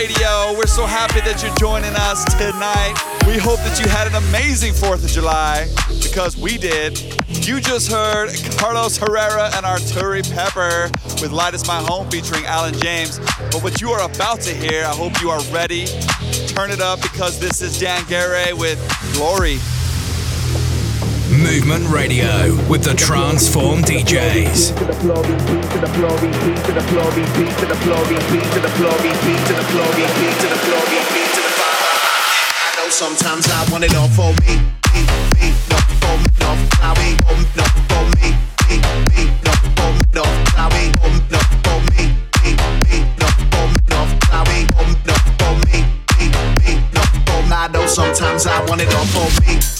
Radio. We're so happy that you're joining us tonight. We hope that you had an amazing 4th of July because we did. You just heard Carlos Herrera and Artury Pepper with Light Is My Home featuring Allan James. But what you are about to hear, I hope you are ready. Turn it up because this is Dan Garay with Glory. Movement Radio with the Transform DJs. Sometimes I want it all for me, me, me, not for me, not for me, not for me, me, me, not for me, not for me, not for me, me, me, not for me, not for me, not for me, me, me, not for me. I know sometimes I want it all for me.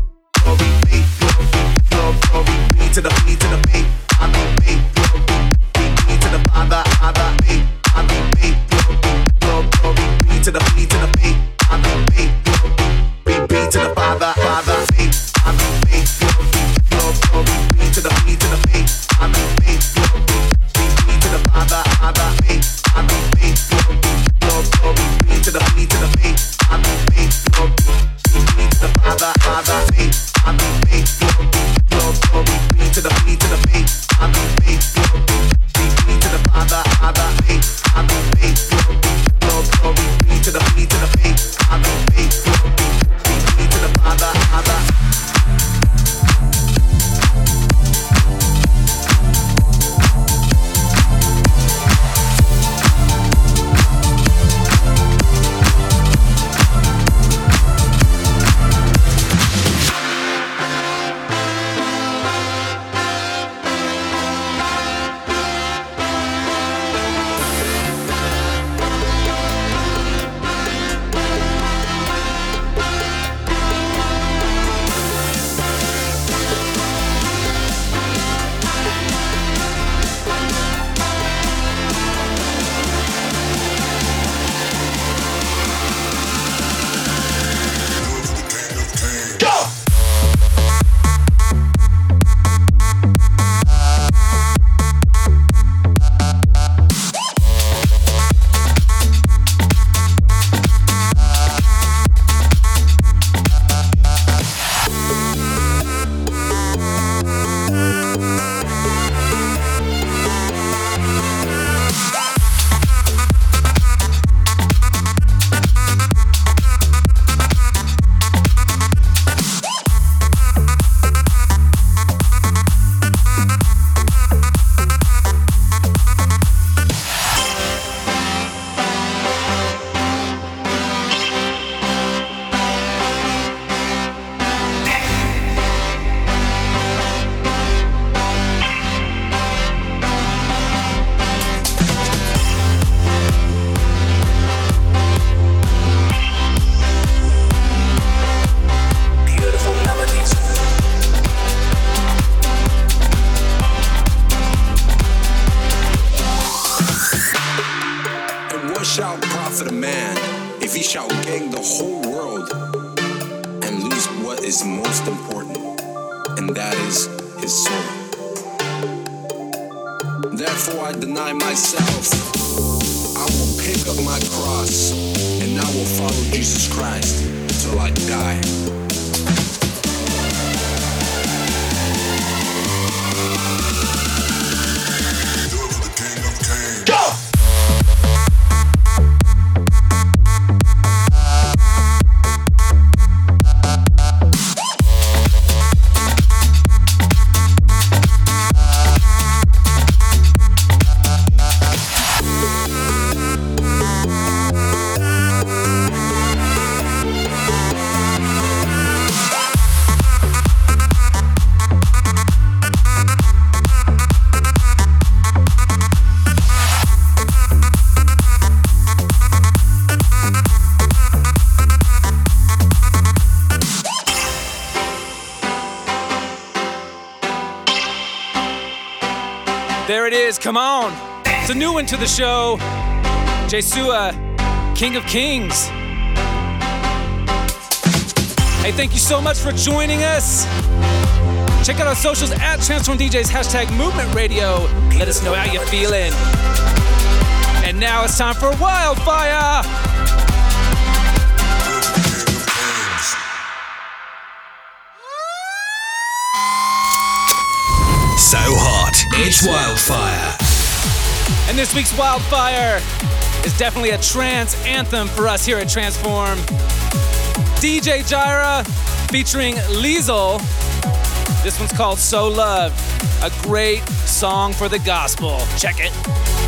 To the show. Jaisua, King of Kings. Hey, thank you so much for joining us. Check out our socials at Transform DJs, hashtag Movement Radio. Let us know how you're feeling. And now it's time for Wildfire. So hot, it's wildfire. And this week's Wildfire is definitely a trance anthem for us here at Transform. DJ Jireh featuring Liezl. This one's called So Love, a great song for the gospel. Check it.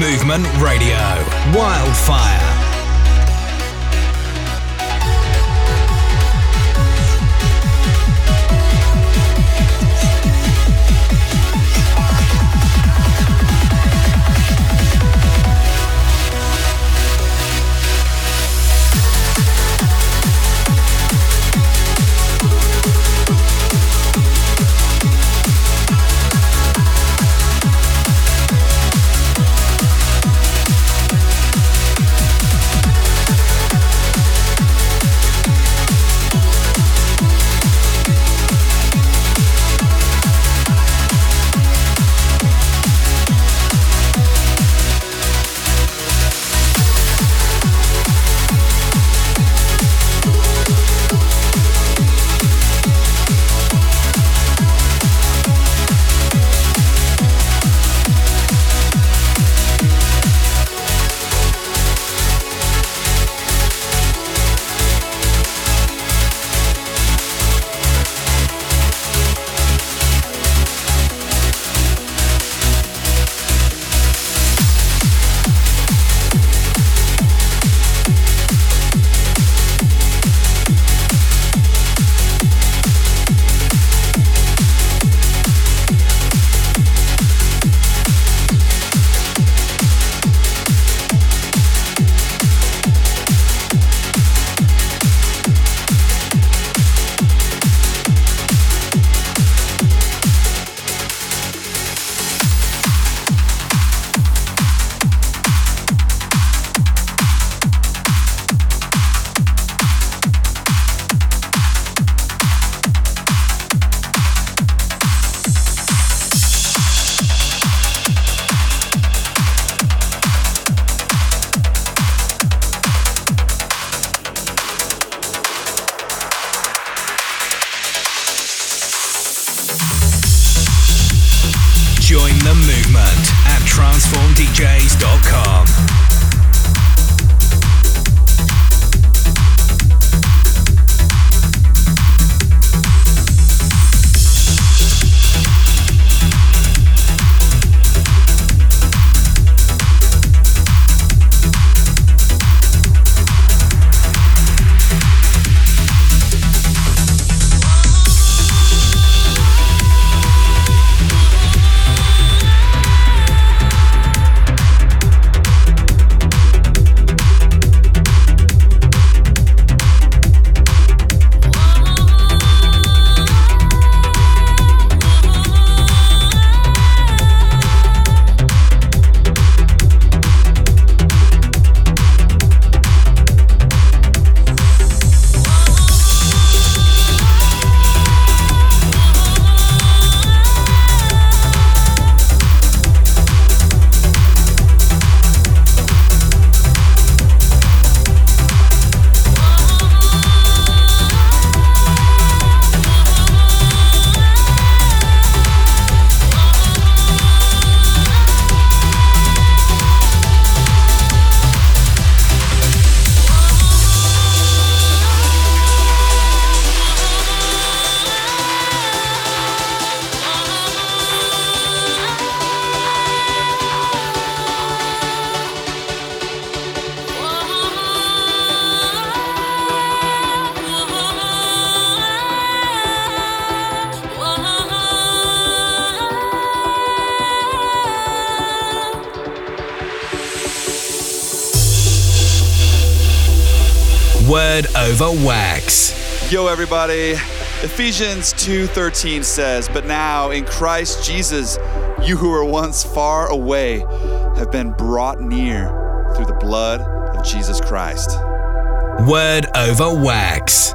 Movement Radio. Wildfire. Over wax. Yo, everybody. Ephesians 2:13 says, "But now in Christ Jesus, you who were once far away have been brought near through the blood of Jesus Christ." Word over wax.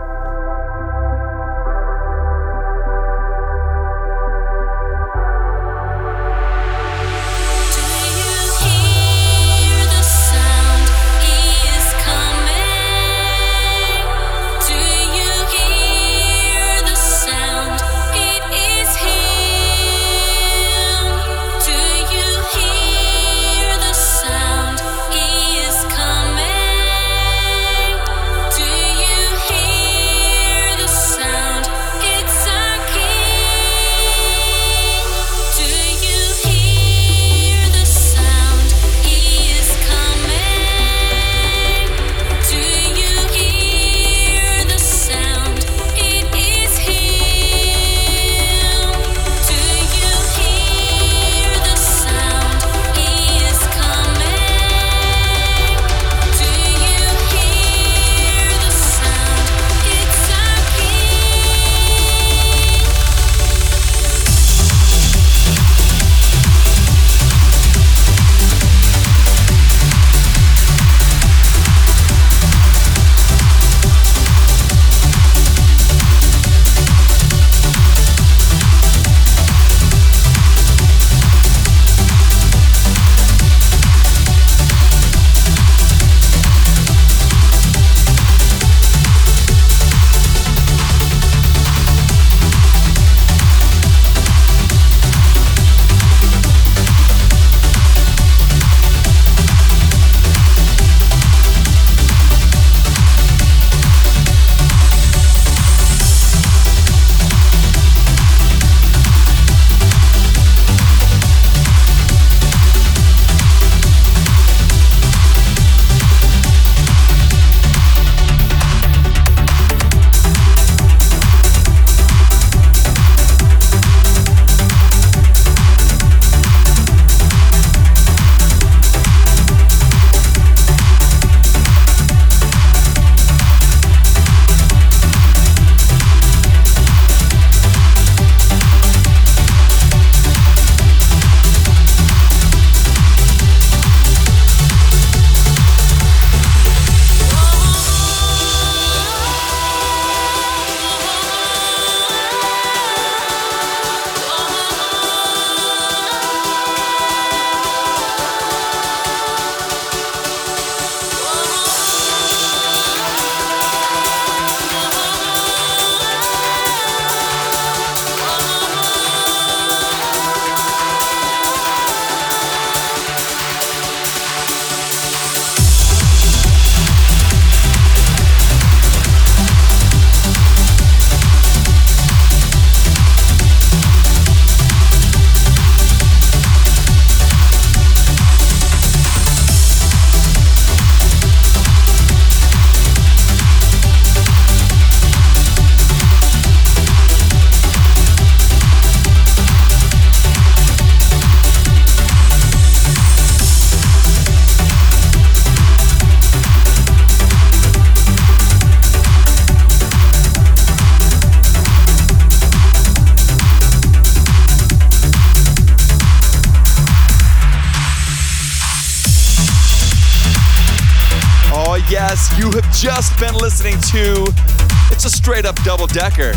Decker.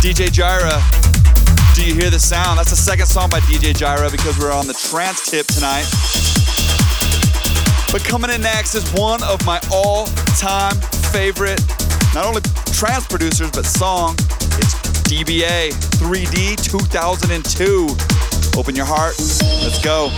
DJ Jireh, do you hear the sound? That's the second song by DJ Jireh because we're on the trance tip tonight. But coming in next is one of my all time favorite, not only trance producers, but song. It's DBA 3D 2002. Open your heart. Let's go.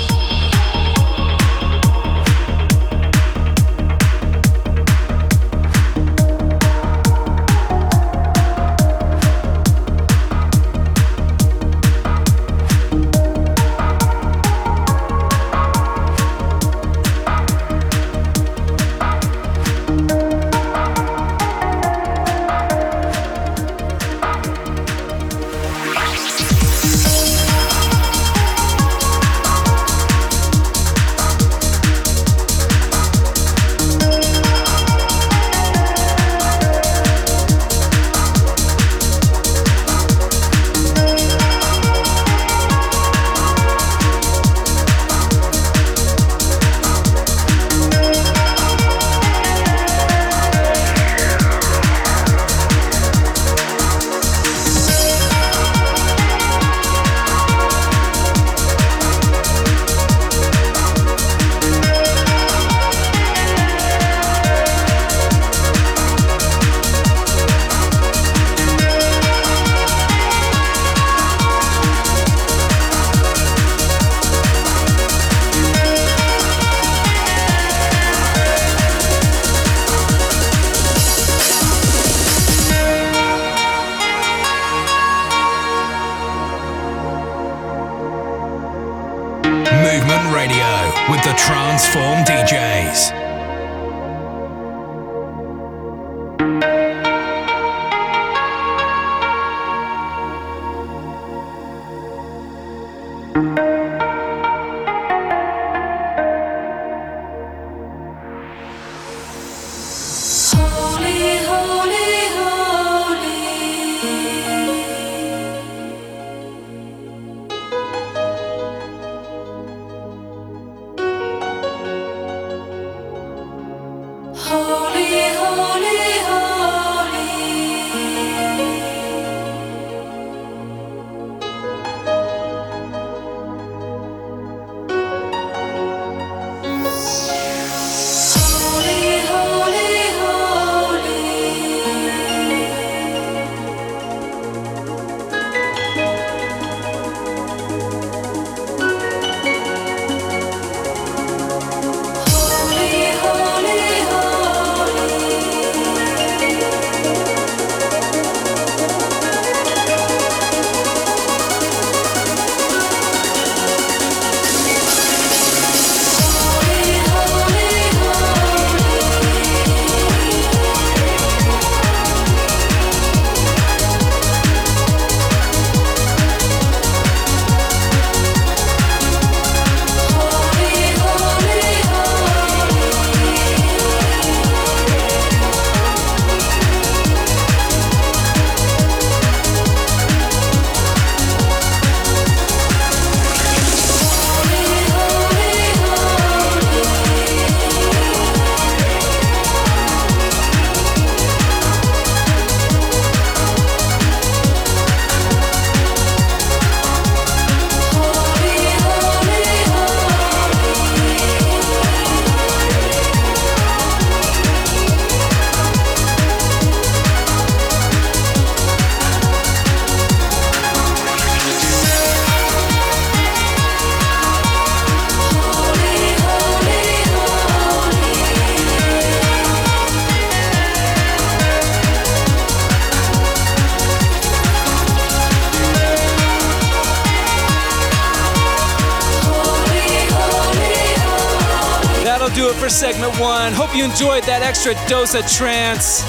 Extra dose of trance,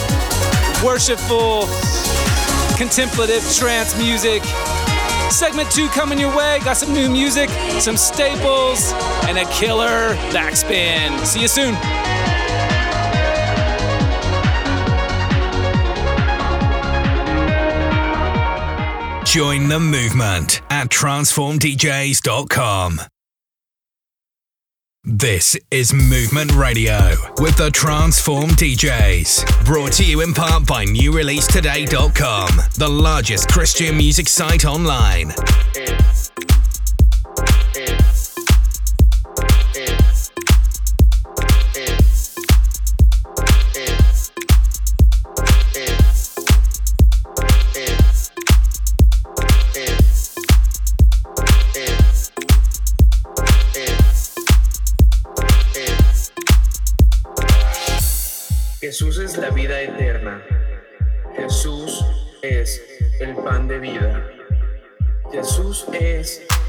worshipful, contemplative trance music. Segment two coming your way. Got some new music, some staples, and a killer backspin. See you soon. Join the movement at transformdjs.com. This is Movement Radio with the Transform DJs. Brought to you in part by NewReleaseToday.com, the largest Christian music site online.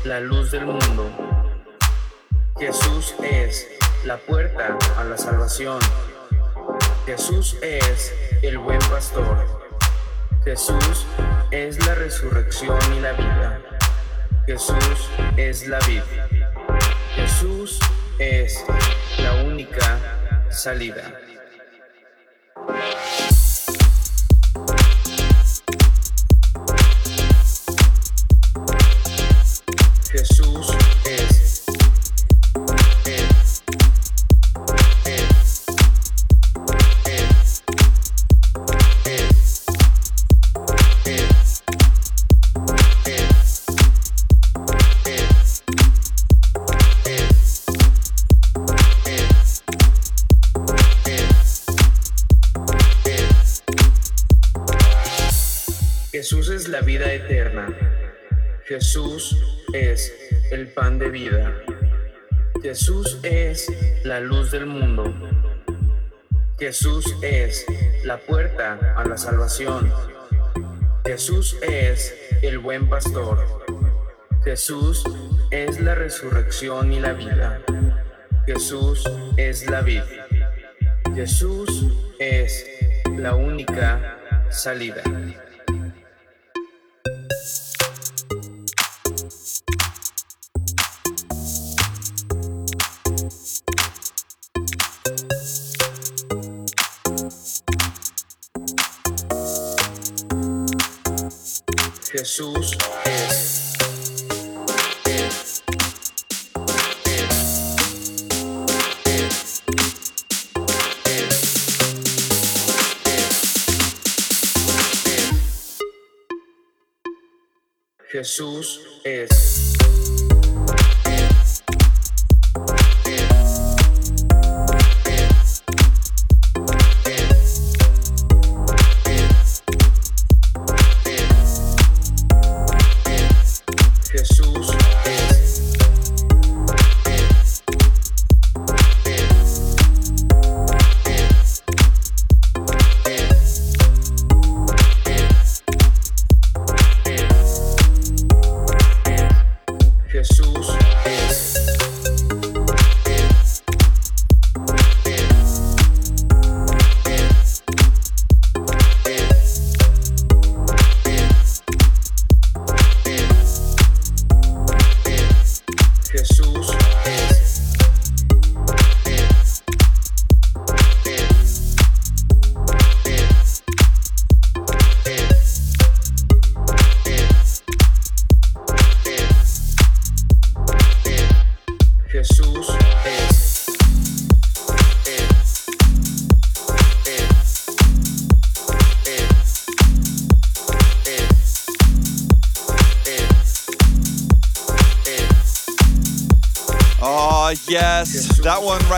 La luz del mundo. Jesús es la puerta a la salvación. Jesús es el buen pastor. Jesús es la resurrección y la vida. Jesús es la vida. Jesús es la única salida. Jesús es la vida eterna. Jesús es el pan de vida. Jesús es la luz del mundo. Jesús es la puerta a la salvación. Jesús es el buen pastor. Jesús es la resurrección y la vida. Jesús es la vida. Jesús es la única salida. Jesús es. es, es, es, es, Jesús es.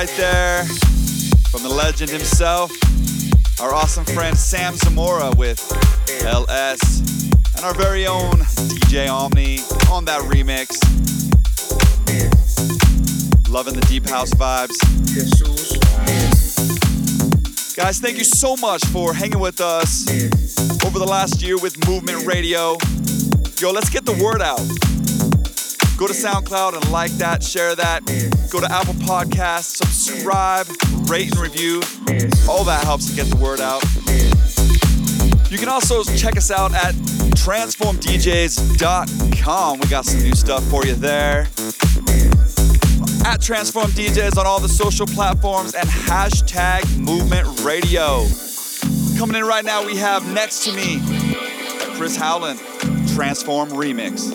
Right there from the legend himself, our awesome friend Sam Zamora with El Es, and our very own DJ Omni on that remix. Loving the deep house vibes. Guys, thank you so much for hanging with us over the last year with Movement Radio. Yo, let's get the word out. Go to SoundCloud and like that, share that. Go to Apple Podcasts, subscribe, rate and review. All that helps to get the word out. You can also check us out at transformdjs.com. We got some new stuff for you there. At Transform DJs on all the social platforms and hashtag Movement Radio. Coming in right now, we have next to me Chris Howland, Transform Remix.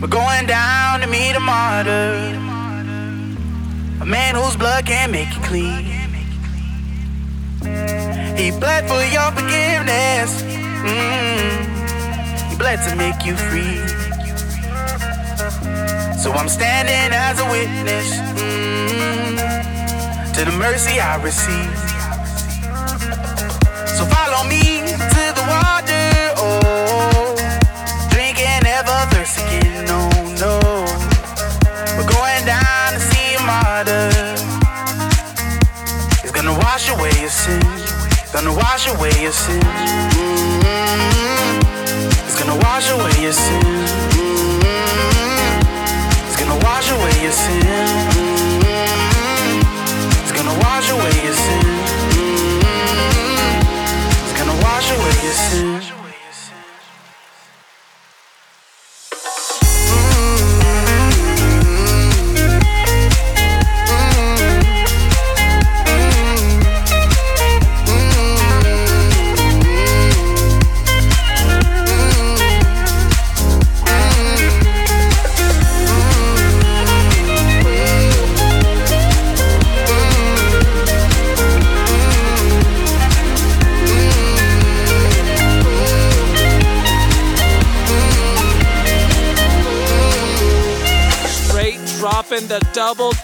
We're going down to meet a martyr. A man whose blood can make you clean. He bled for your forgiveness. Mm. He bled to make you free. So I'm standing as a witness mm, to the mercy I receive. So follow me your sins, gonna wash away your sins. Mm-hmm. It's gonna wash away your sins. Mm-hmm. It's gonna wash away your sins. Mm-hmm. It's gonna wash away your sins. It's gonna wash away your sins.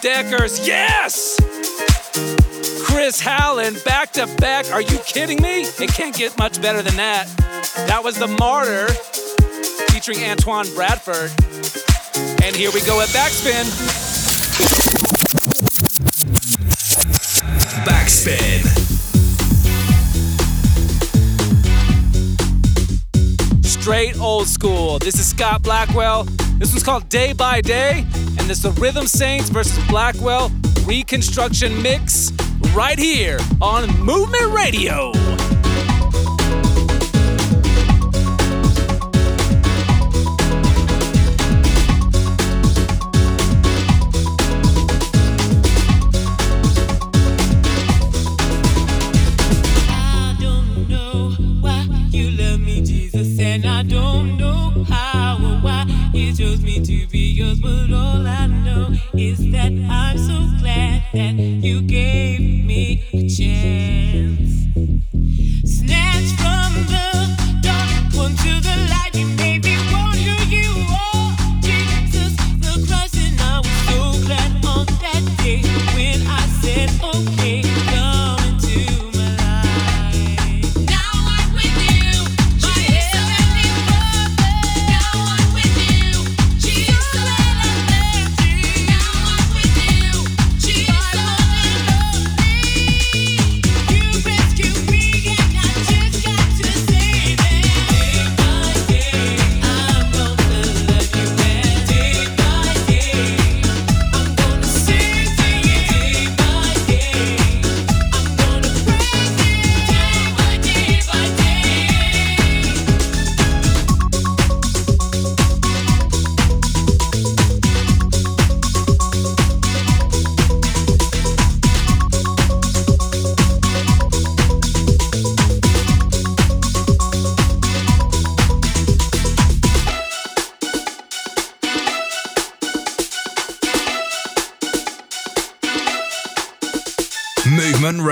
Deckers. Yes! Chris Howland back to back. Are you kidding me? It can't get much better than that. That was The Martyr featuring Antoine Bradford. And here we go at Backspin. Backspin. Straight old school. This is Scott Blackwell. This one's called Day by Day. And is the Rhythm Saints versus Blackwell Reconstruction Mix right here on Movement Radio.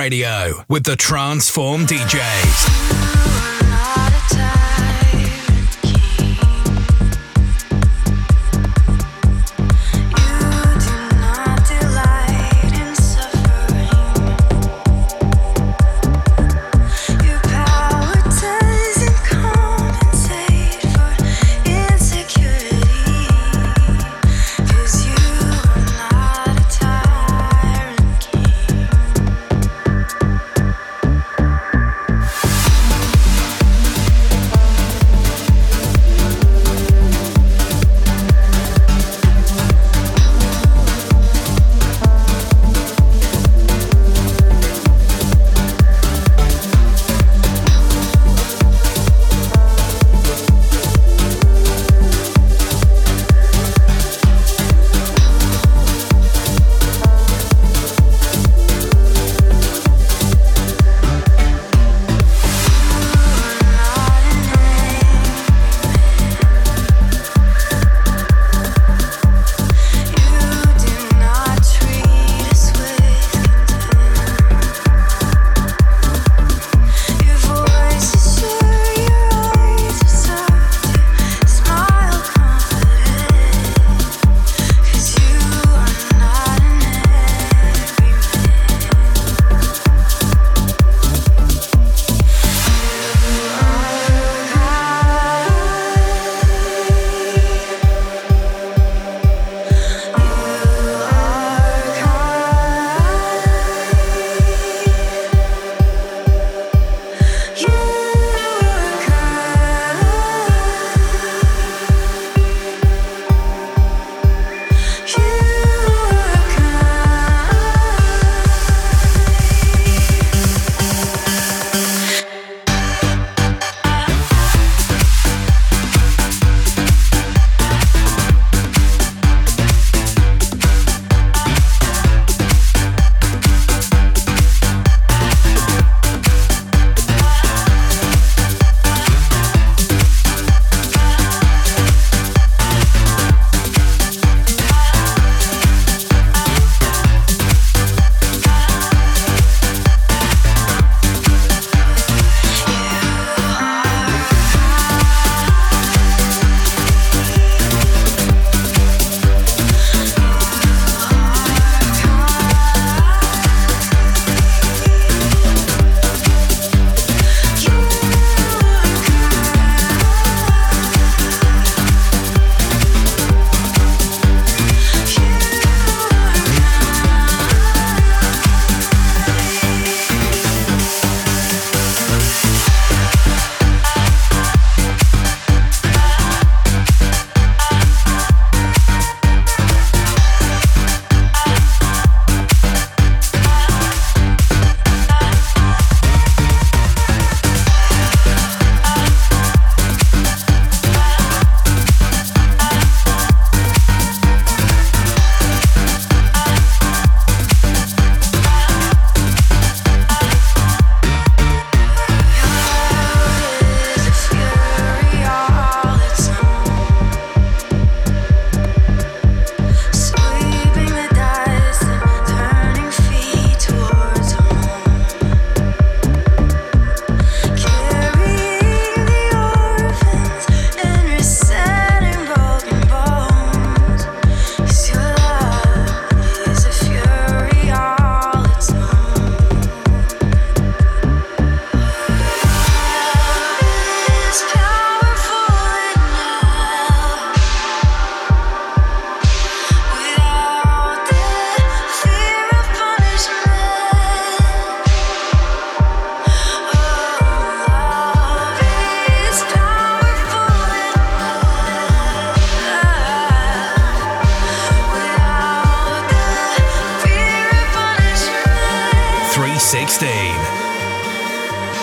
Radio with the Transform DJs.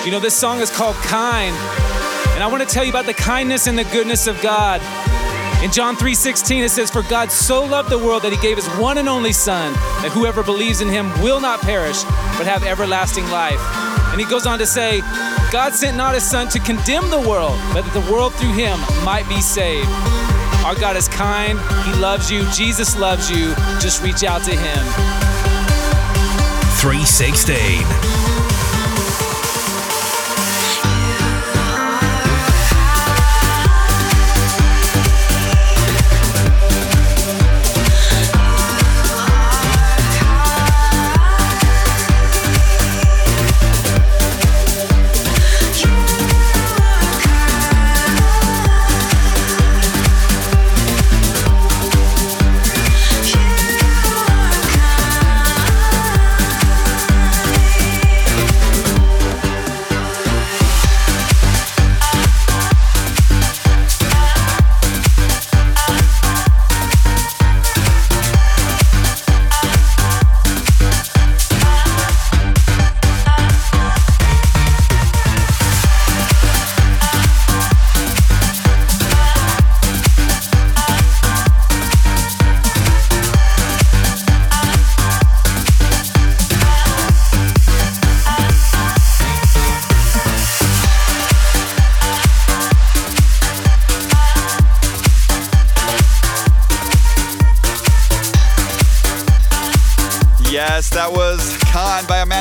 This song is called Kind. And I want to tell you about the kindness and the goodness of God. In John 3:16 it says for God so loved the world that he gave his one and only son that whoever believes in him will not perish but have everlasting life. And he goes on to say God sent not his son to condemn the world but that the world through him might be saved. Our God is kind. He loves you. Jesus loves you. Just reach out to him. 316.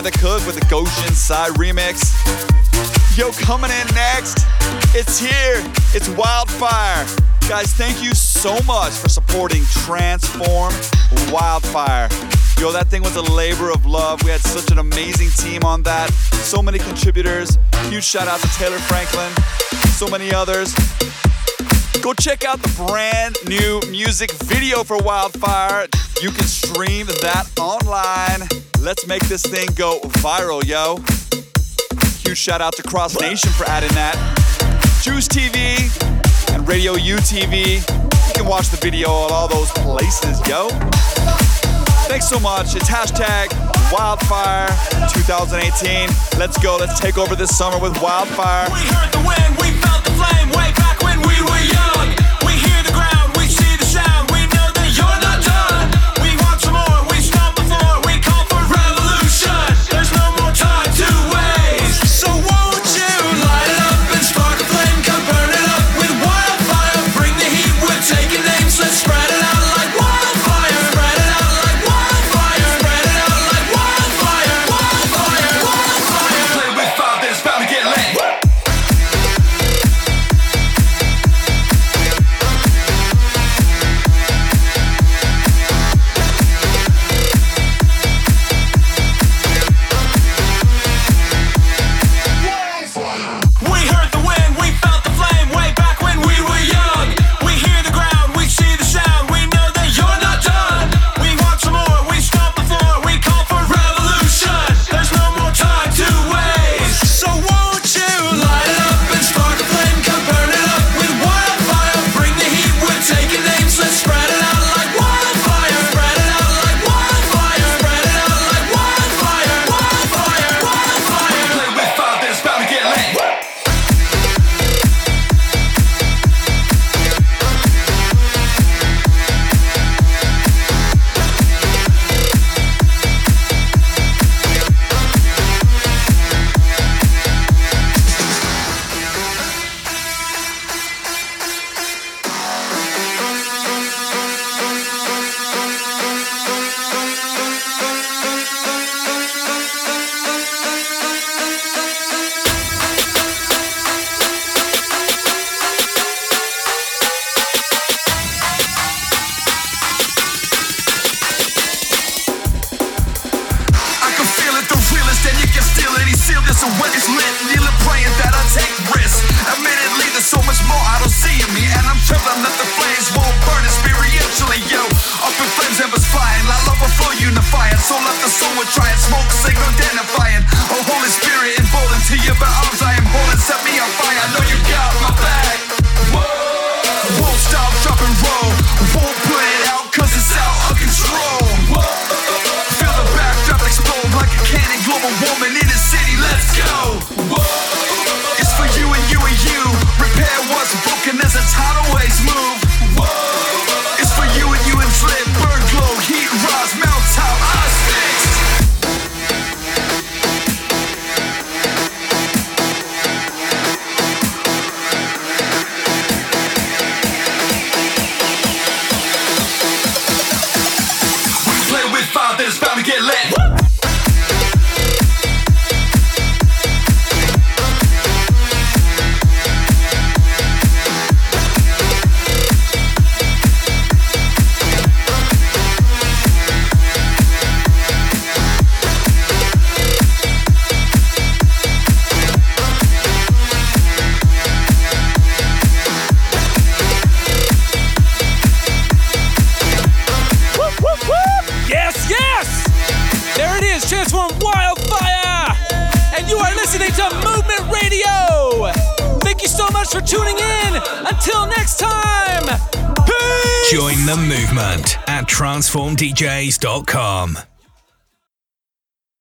Amanda Cook with the Goshen Sai remix. Yo, coming in next, it's here. It's Wildfire. Guys, thank you so much for supporting Transform Wildfire. Yo, that thing was a labor of love. We had such an amazing team on that. So many contributors. Huge shout out to Taylor Franklin. So many others. Go check out the brand new music video for Wildfire. You can stream that online. Let's make this thing go viral, yo. Huge shout out to Cross Nation for adding that. Juice TV and Radio UTV. You can watch the video on all those places, yo. Thanks so much. It's hashtag Wildfire 2018. Let's go. Let's take over this summer with Wildfire. We heard the wind, we felt the flame way back when we were young. Soul after soul, we're trying, smoke signal identifying. Oh, Holy Spirit, emboldened to you, but arms I am holding, set me on fire. I know you got my back. Time!